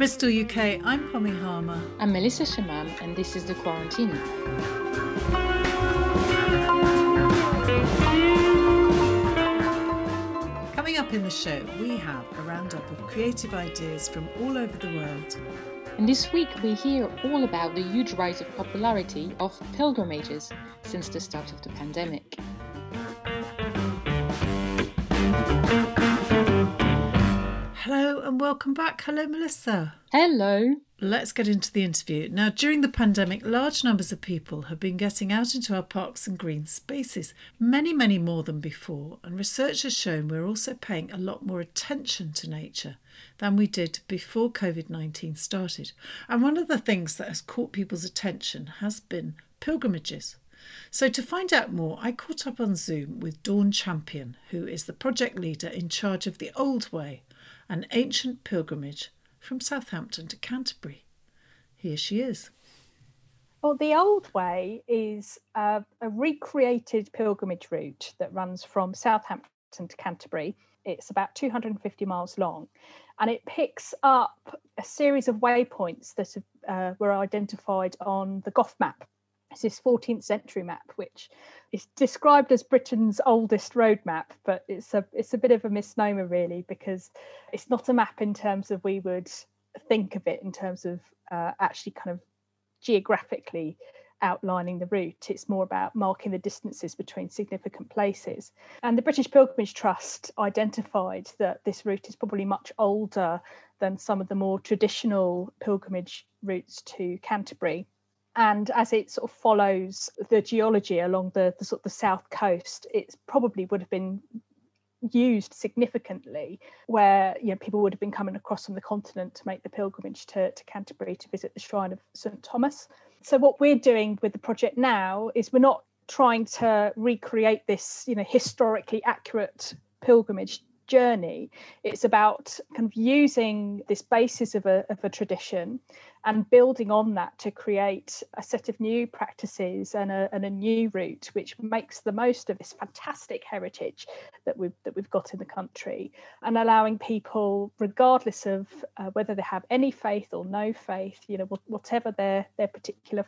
Bristol, UK, I'm Pommy Harmar. I'm Melissa Chemam, and this is The Quarantini. Coming up in the show, we have a roundup of creative ideas from all over the world. And this week, we hear all about the huge rise of popularity of pilgrimages since the start of the pandemic. And welcome back. Hello, Melissa. Hello. Let's get into the interview. Now, during the pandemic, large numbers of people have been getting out into our parks and green spaces, many, many more than before. And research has shown we're also paying a lot more attention to nature than we did before COVID 19 started. And one of the things that has caught people's attention has been pilgrimages. So, to find out more, I caught up on Zoom with Dawn Champion, who is the project leader in charge of the Old Way, an ancient pilgrimage from Southampton to Canterbury. Here she is. Well, the Old Way is a, a recreated pilgrimage route that runs from Southampton to Canterbury. It's about 250 miles long, and it picks up a series of waypoints that uh, were identified on the Gough map. It's this 14th century map, which is described as Britain's oldest road map, but it's a it's a bit of a misnomer really because it's not a map in terms of we would think of it in terms of uh, actually kind of geographically outlining the route. It's more about marking the distances between significant places. And the British Pilgrimage Trust identified that this route is probably much older than some of the more traditional pilgrimage routes to Canterbury and as it sort of follows the geology along the, the sort of the south coast, it probably would have been used significantly where you know people would have been coming across from the continent to make the pilgrimage to, to Canterbury to visit the shrine of St Thomas. So what we're doing with the project now is we're not trying to recreate this you know historically accurate pilgrimage journey it's about kind of using this basis of a, of a tradition and building on that to create a set of new practices and a, and a new route which makes the most of this fantastic heritage that we've that we've got in the country and allowing people regardless of uh, whether they have any faith or no faith you know whatever their their particular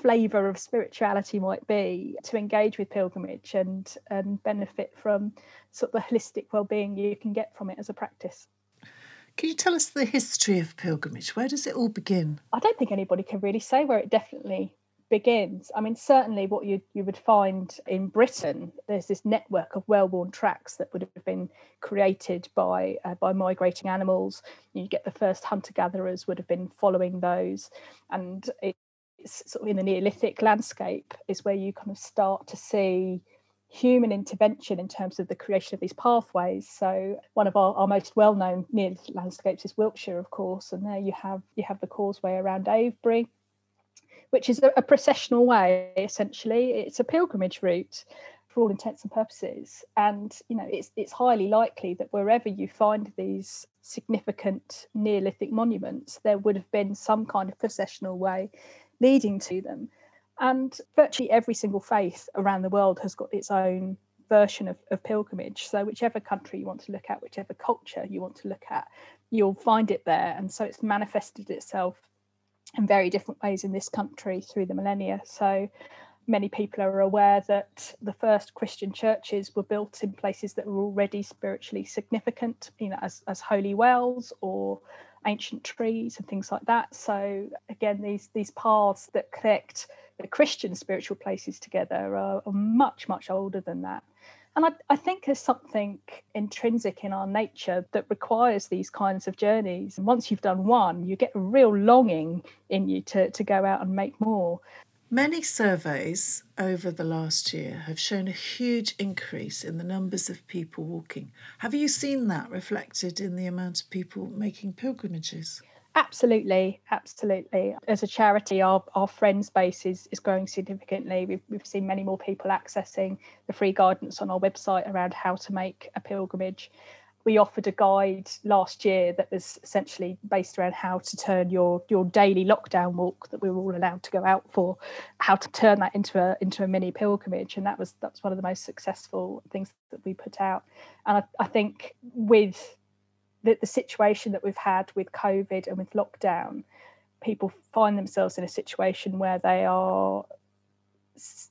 flavor of spirituality might be to engage with pilgrimage and and benefit from sort of the holistic well-being you can get from it as a practice can you tell us the history of pilgrimage? Where does it all begin? I don't think anybody can really say where it definitely begins. I mean, certainly what you you would find in Britain, there's this network of well-worn tracks that would have been created by uh, by migrating animals. You get the first hunter-gatherers would have been following those, and it's sort of in the Neolithic landscape is where you kind of start to see human intervention in terms of the creation of these pathways. So one of our, our most well-known near landscapes is Wiltshire, of course, and there you have you have the causeway around Avebury, which is a, a processional way essentially. It's a pilgrimage route for all intents and purposes. And you know, it's it's highly likely that wherever you find these significant Neolithic monuments, there would have been some kind of processional way leading to them. And virtually every single faith around the world has got its own version of, of, pilgrimage. So, whichever country you want to look at, whichever culture you want to look at, you'll find it there. And so, it's manifested itself in very different ways in this country through the millennia. So, many people are aware that the first Christian churches were built in places that were already spiritually significant, you know, as, as holy wells or ancient trees and things like that. So, again, these these paths that connect the Christian spiritual places together are, are much, much older than that. And I, I, think there's something intrinsic in our nature that requires these kinds of journeys. And once you've done one, you get a real longing in you to, to go out and make more. Many surveys over the last year have shown a huge increase in the numbers of people walking. Have you seen that reflected in the amount of people making pilgrimages? Absolutely, absolutely. As a charity, our, our friends base is, is growing significantly. We've, we've seen many more people accessing the free guidance on our website around how to make a pilgrimage. We offered a guide last year that was essentially based around how to turn your your daily lockdown walk that we were all allowed to go out for, how to turn that into a into a mini pilgrimage, and that was that's one of the most successful things that we put out. And I, I think with the, the situation that we've had with COVID and with lockdown, people find themselves in a situation where they are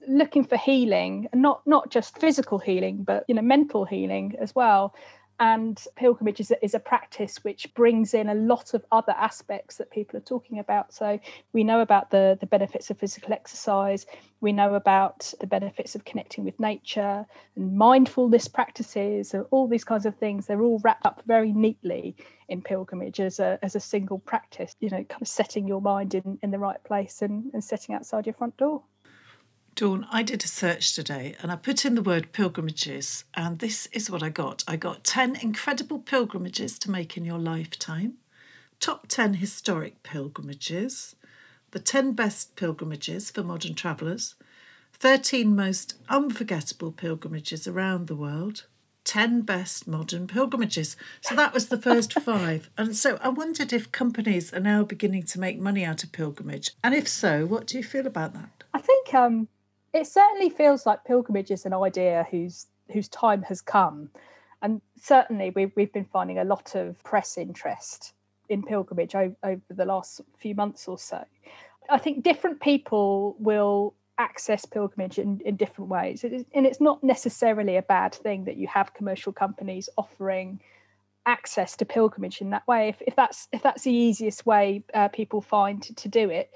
looking for healing and not not just physical healing but you know mental healing as well and pilgrimage is a, is a practice which brings in a lot of other aspects that people are talking about. So we know about the the benefits of physical exercise. We know about the benefits of connecting with nature and mindfulness practices and all these kinds of things. They're all wrapped up very neatly in pilgrimage as a, as a single practice you know kind of setting your mind in, in the right place and, and setting outside your front door Dawn, I did a search today and I put in the word pilgrimages, and this is what I got. I got 10 incredible pilgrimages to make in your lifetime, top 10 historic pilgrimages, the 10 best pilgrimages for modern travellers, 13 most unforgettable pilgrimages around the world, 10 best modern pilgrimages. So that was the first five. And so I wondered if companies are now beginning to make money out of pilgrimage. And if so, what do you feel about that? I think um, it certainly feels like pilgrimage is an idea whose whose time has come. And certainly we've, we've been finding a lot of press interest in pilgrimage over, over the last few months or so. I think different people will access pilgrimage in, in different ways. It is, and it's not necessarily a bad thing that you have commercial companies offering access to pilgrimage in that way. If, if that's if that's the easiest way uh, people find to, to do it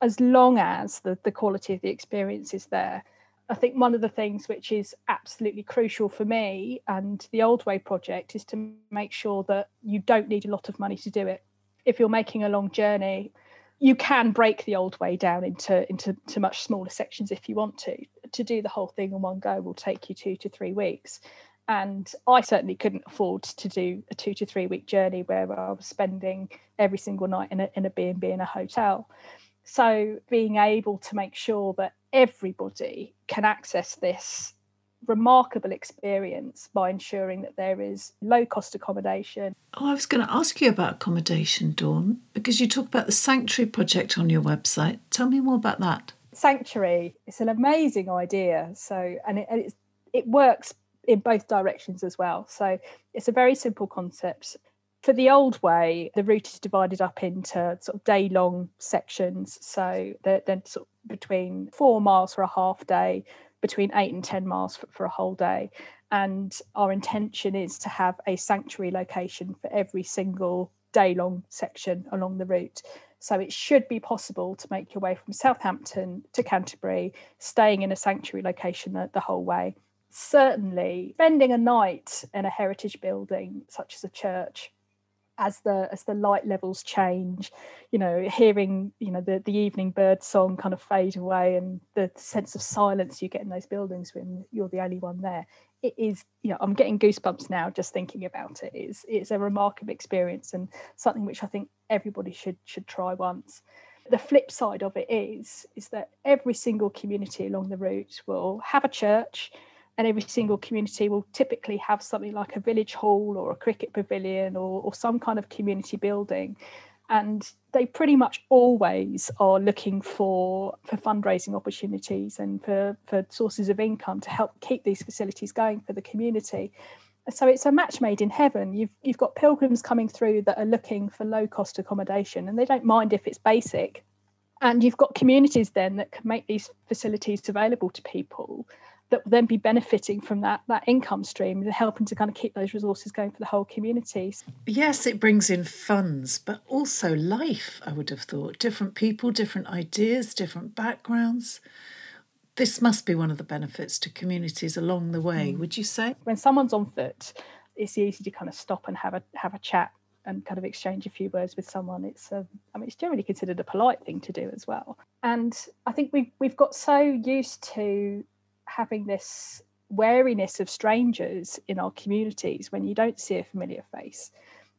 as long as the, the quality of the experience is there. I think one of the things which is absolutely crucial for me and the Old Way project is to make sure that you don't need a lot of money to do it. If you're making a long journey, you can break the old way down into into to much smaller sections if you want to. To do the whole thing in one go will take you two to three weeks. And I certainly couldn't afford to do a two to three week journey where I was spending every single night in a in a B&B in a hotel. So being able to make sure that everybody can access this remarkable experience by ensuring that there is low cost accommodation. Oh, I was going to ask you about accommodation, Dawn, because you talk about the Sanctuary project on your website. Tell me more about that. Sanctuary, it's an amazing idea. So, and it, it works in both directions as well. So, it's a very simple concept for the old way, the route is divided up into sort of day long sections. So they're, they're sort of between four miles for a half day, between eight and 10 miles for, for a whole day. And our intention is to have a sanctuary location for every single day long section along the route. So it should be possible to make your way from Southampton to Canterbury, staying in a sanctuary location the, the whole way. Certainly, spending a night in a heritage building, such as a church, as the as the light levels change you know hearing you know the the evening bird song kind of fade away and the sense of silence you get in those buildings when you're the only one there it is you know i'm getting goosebumps now just thinking about it. It's it's a remarkable experience and something which i think everybody should should try once. The flip side of it is is that every single community along the route will have a church and every single community will typically have something like a village hall or a cricket pavilion or, or some kind of community building. And they pretty much always are looking for for fundraising opportunities and for for sources of income to help keep these facilities going for the community. So it's a match made in heaven. You've you've got pilgrims coming through that are looking for low cost accommodation and they don't mind if it's basic. And you've got communities then that can make these facilities available to people that will then be benefiting from that that income stream and helping to kind of keep those resources going for the whole community. Yes, it brings in funds, but also life, I would have thought. Different people, different ideas, different backgrounds. This must be one of the benefits to communities along the way, mm. would you say? When someone's on foot, it's easy to kind of stop and have a have a chat and kind of exchange a few words with someone. It's a, I mean, it's generally considered a polite thing to do as well. And I think we've we've got so used to having this wariness of strangers in our communities when you don't see a familiar face.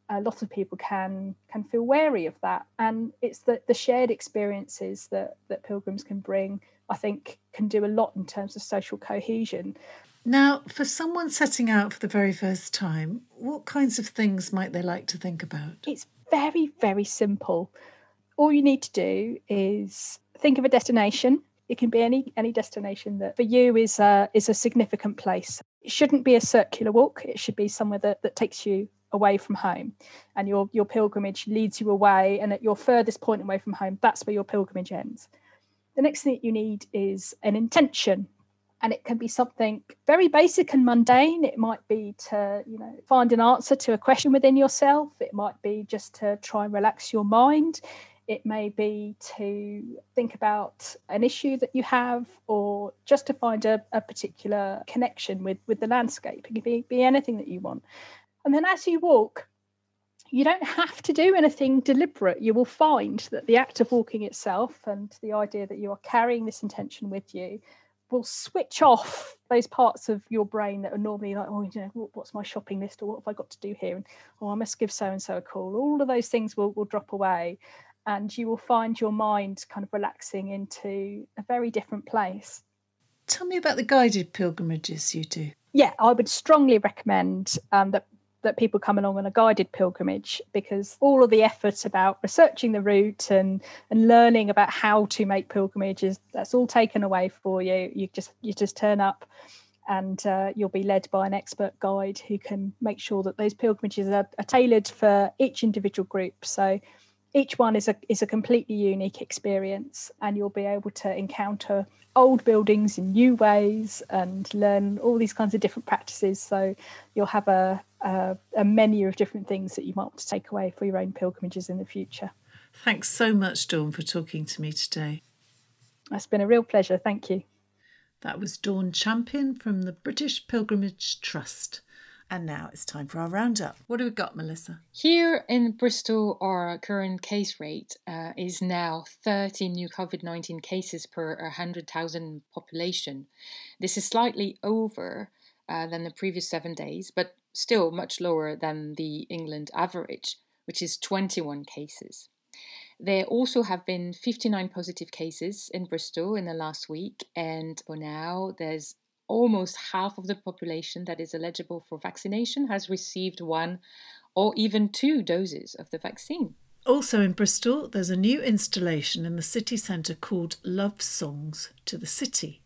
A lot of people can can feel wary of that. And it's the, the shared experiences that that pilgrims can bring i think can do a lot in terms of social cohesion. Now for someone setting out for the very first time what kinds of things might they like to think about? It's very very simple. All you need to do is think of a destination it can be any any destination that for you is a, is a significant place. It shouldn't be a circular walk. It should be somewhere that, that takes you away from home. And your your pilgrimage leads you away and at your furthest point away from home that's where your pilgrimage ends. The next thing that you need is an intention. And it can be something very basic and mundane. It might be to you know find an answer to a question within yourself. It might be just to try and relax your mind it may be to think about an issue that you have or just to find a, a particular connection with with the landscape it can be, be anything that you want and then as you walk you don't have to do anything deliberate. You will find that the act of walking itself and the idea that you are carrying this intention with you will switch off those parts of your brain that are normally like, oh, you know, what's my shopping list or what have I got to do here? And oh, I must give so and so a call. All of those things will, will drop away and you will find your mind kind of relaxing into a very different place. Tell me about the guided pilgrimages you do. Yeah, I would strongly recommend um, that that people come along on a guided pilgrimage because all of the effort about researching the route and and learning about how to make pilgrimages that's all taken away for you you just you just turn up and uh, you'll be led by an expert guide who can make sure that those pilgrimages are, are tailored for each individual group so each one is a is a completely unique experience and you'll be able to encounter old buildings in new ways and learn all these kinds of different practices. So you'll have a, a, a menu of different things that you might want to take away for your own pilgrimages in the future. Thanks so much dawn for talking to me today. It's been a real pleasure. Thank you. That was dawn champion from the british pilgrimage trust and now it's time for our roundup. What have we got, Melissa? Here in Bristol, our current case rate uh, is now 30 new COVID 19 cases per 100,000 population. This is slightly over uh, than the previous seven days, but still much lower than the England average, which is 21 cases. There also have been 59 positive cases in Bristol in the last week, and for now, there's almost half of the population that is eligible for vaccination has received one or even two doses of the vaccine. Also in Bristol, there's a new installation in the city centre called Love Songs to the City.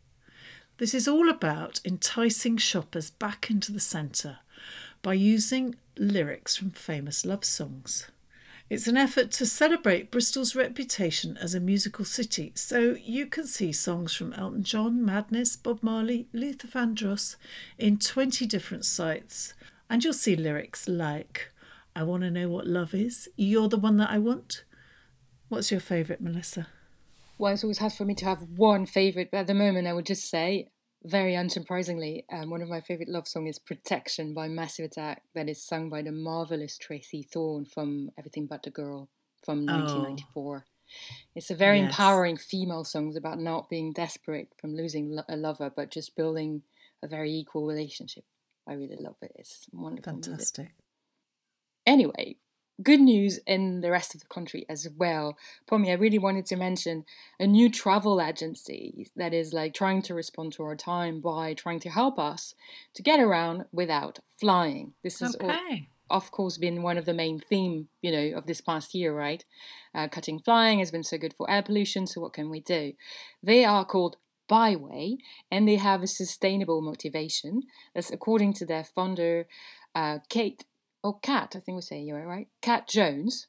This is all about enticing shoppers back into the centre by using lyrics from famous love songs. It's an effort to celebrate Bristol's reputation as a musical city, so you can see songs from Elton John, Madness, Bob Marley, Luther Vandross in 20 different sites. And you'll see lyrics like, I want to know what love is, you're the one that I want. What's your favourite, Melissa? Well, it's always hard for me to have one favourite, but at the moment I would just say very unsurprisingly, um, one of my favorite love songs is Protection by Massive Attack, that is sung by the marvelous Tracey Thorn from Everything But the Girl from 1994. It's a very yes. empowering female song it's about not being desperate from losing a lover, but just building a very equal relationship. I really love it. It's wonderful. Fantastic. Music. Anyway, good news in the rest of the country as well. Pommy, I really wanted to mention a new travel agency that is like trying to respond to our time by trying to help us to get around without flying. This is okay. all, of course been one of the main theme, you know, of this past year, right? Uh, cutting flying has been so good for air pollution, so what can we do? They are called Byway, and they have a sustainable motivation. That's according to their founder, uh, Kate or Kat, I think we say you're right, Kat Jones.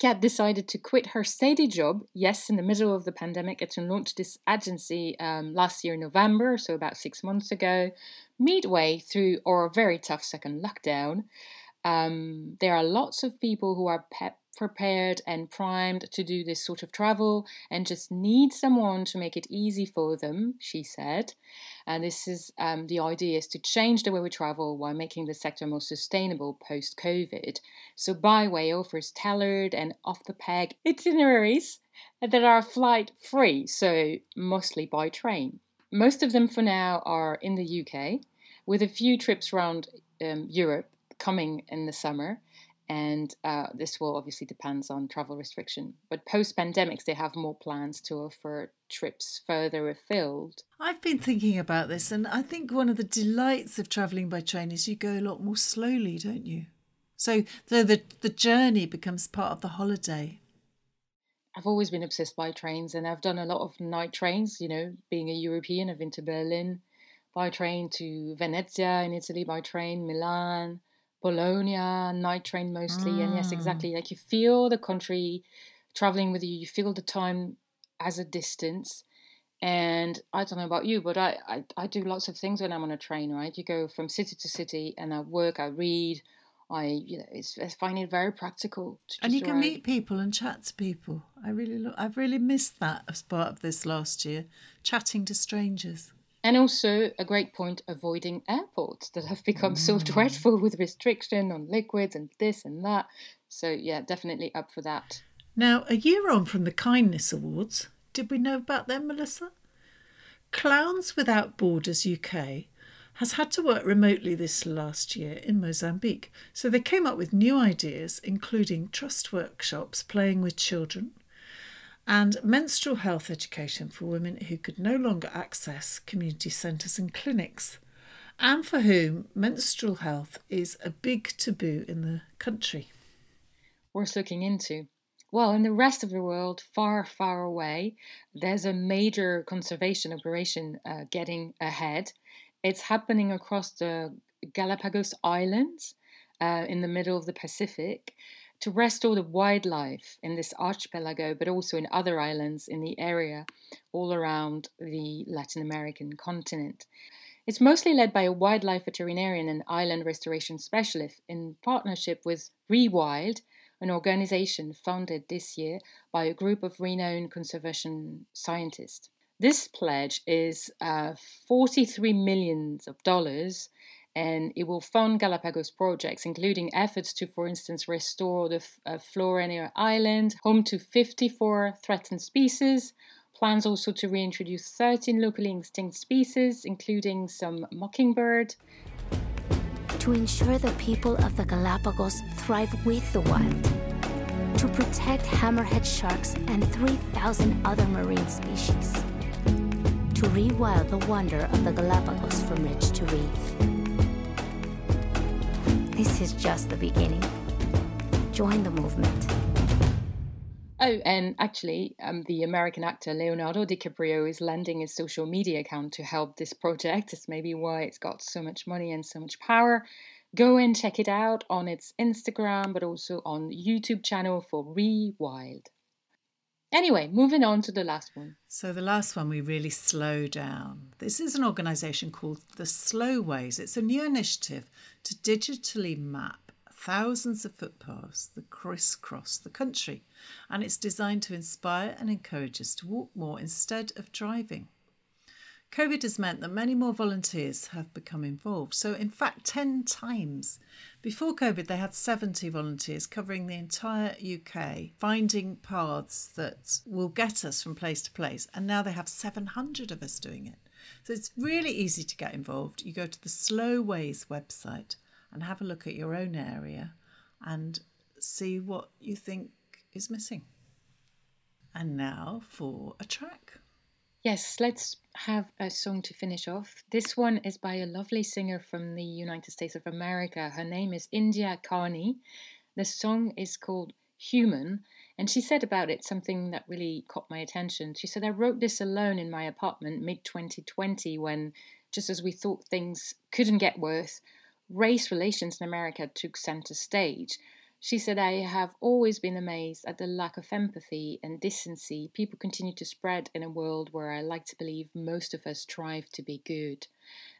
Kat decided to quit her steady job, yes, in the middle of the pandemic, and to launch this agency um, last year in November, so about six months ago, midway through our very tough second lockdown. Um, there are lots of people who are pep prepared and primed to do this sort of travel and just need someone to make it easy for them, she said. And this is um, the idea is to change the way we travel while making the sector more sustainable post COVID. So, Byway offers tailored and off the peg itineraries that are flight free, so mostly by train. Most of them for now are in the UK, with a few trips around um, Europe coming in the summer and uh, this will obviously depends on travel restriction. But post pandemics, they have more plans to offer trips further afield. I've been thinking about this, and I think one of the delights of travelling by train is you go a lot more slowly, don't you? So, so the the journey becomes part of the holiday. I've always been obsessed by trains, and I've done a lot of night trains. You know, being a European, I've been to Berlin by train, to Venezia in Italy by train, Milan Bologna, night train mostly. Mm. And yes, Mm. exactly. Like you feel the country traveling with you, you feel the time as a distance. And I don't know about you, but I, I, I do lots of things when I'm on a train, right? You go from city to city and I work, I read, I, you know, it's, I find it very practical. To and you can meet people and chat to people. I really, lo- I've really missed that as part of this last year, chatting to strangers. And also a great point avoiding airports that have become so Mm. dreadful with restriction on liquids and this and that. So yeah, definitely up for that. Now, a year on from the Kindness Awards, did we know about them, Melissa? Clowns Without Borders UK has had to work remotely this last year in Mozambique. So they came up with new ideas, including trust workshops, playing with children, and menstrual health education for women who could no longer access community centres and clinics, and for whom menstrual health is a big taboo in the country. Worth looking into. Well, in the rest of the world, far, far away, there's a major conservation operation uh, getting ahead. It's happening across the Galapagos Islands uh, in the middle of the Pacific to restore the wildlife in this archipelago, but also in other islands in the area all around the Latin American continent. It's mostly led by a wildlife veterinarian and island restoration specialist in partnership with Rewild, an organization founded this year by a group of renowned conservation scientists. This pledge is uh, 43 millions of dollars and it will fund Galapagos projects, including efforts to, for instance, restore the uh, Floreana Island, home to 54 threatened species. Plans also to reintroduce 13 locally extinct species, including some mockingbird. To ensure the people of the Galapagos thrive with the wild. To protect hammerhead sharks and 3,000 other marine species. To rewild the wonder of the Galapagos from ridge to reef. This is just the beginning. Join the movement. Oh, and actually, um, the American actor Leonardo DiCaprio is lending his social media account to help this project. That's maybe why it's got so much money and so much power. Go and check it out on its Instagram, but also on YouTube channel for Rewild. Anyway, moving on to the last one. So, the last one, we really slow down. This is an organisation called the Slow Ways. It's a new initiative to digitally map thousands of footpaths that crisscross the country, and it's designed to inspire and encourage us to walk more instead of driving. COVID has meant that many more volunteers have become involved. So, in fact, 10 times. Before COVID, they had 70 volunteers covering the entire UK, finding paths that will get us from place to place. And now they have 700 of us doing it. So, it's really easy to get involved. You go to the Slow Ways website and have a look at your own area and see what you think is missing. And now for a track. Yes, let's have a song to finish off. This one is by a lovely singer from the United States of America. Her name is India Carney. The song is called Human, and she said about it something that really caught my attention. She said, I wrote this alone in my apartment mid 2020 when, just as we thought things couldn't get worse, race relations in America took center stage. She said, I have always been amazed at the lack of empathy and decency people continue to spread in a world where I like to believe most of us strive to be good.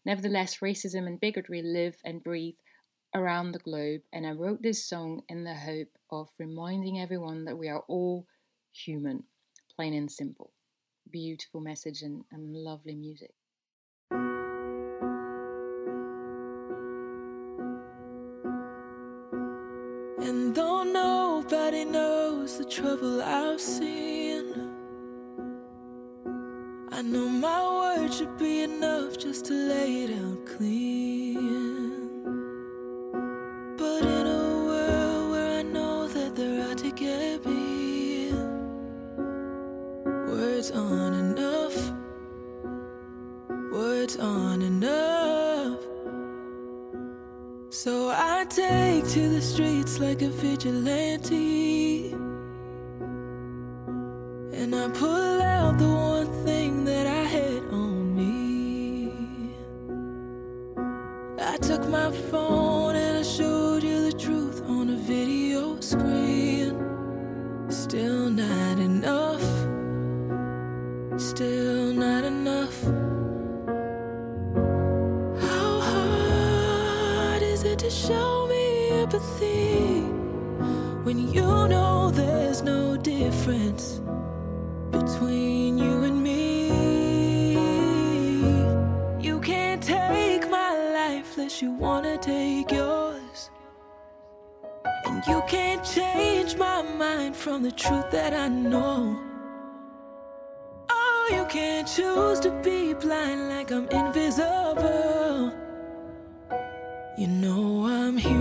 Nevertheless, racism and bigotry live and breathe around the globe, and I wrote this song in the hope of reminding everyone that we are all human, plain and simple. Beautiful message and, and lovely music. Trouble I've seen, I know my word should be enough just to lay it choose to be blind like I'm invisible. You know I'm human,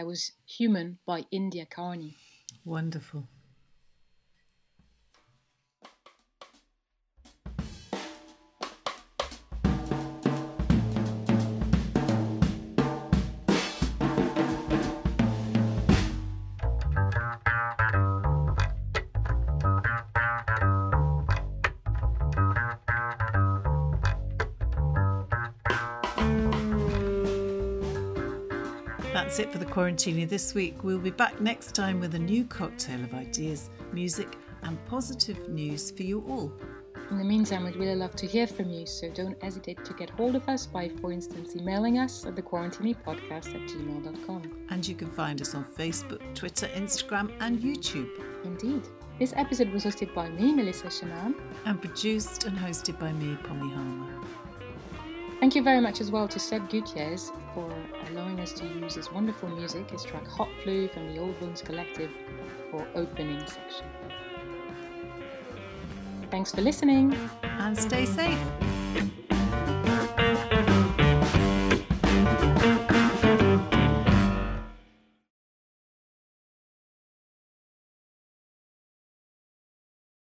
That was Human by India Carney. Wonderful. Quarantini this week. We'll be back next time with a new cocktail of ideas, music, and positive news for you all. In the meantime, we'd really love to hear from you, so don't hesitate to get hold of us by, for instance, emailing us at thequarantinepodcast at gmail.com. And you can find us on Facebook, Twitter, Instagram, and YouTube. Indeed. This episode was hosted by me, Melissa Chemam. And produced and hosted by me, Pommy Harmar. Thank you very much as well to Seb Gutierrez for allowing us to use his wonderful music, his track Hot Flu from the Old Bones Collective for opening section. Thanks for listening. And stay safe.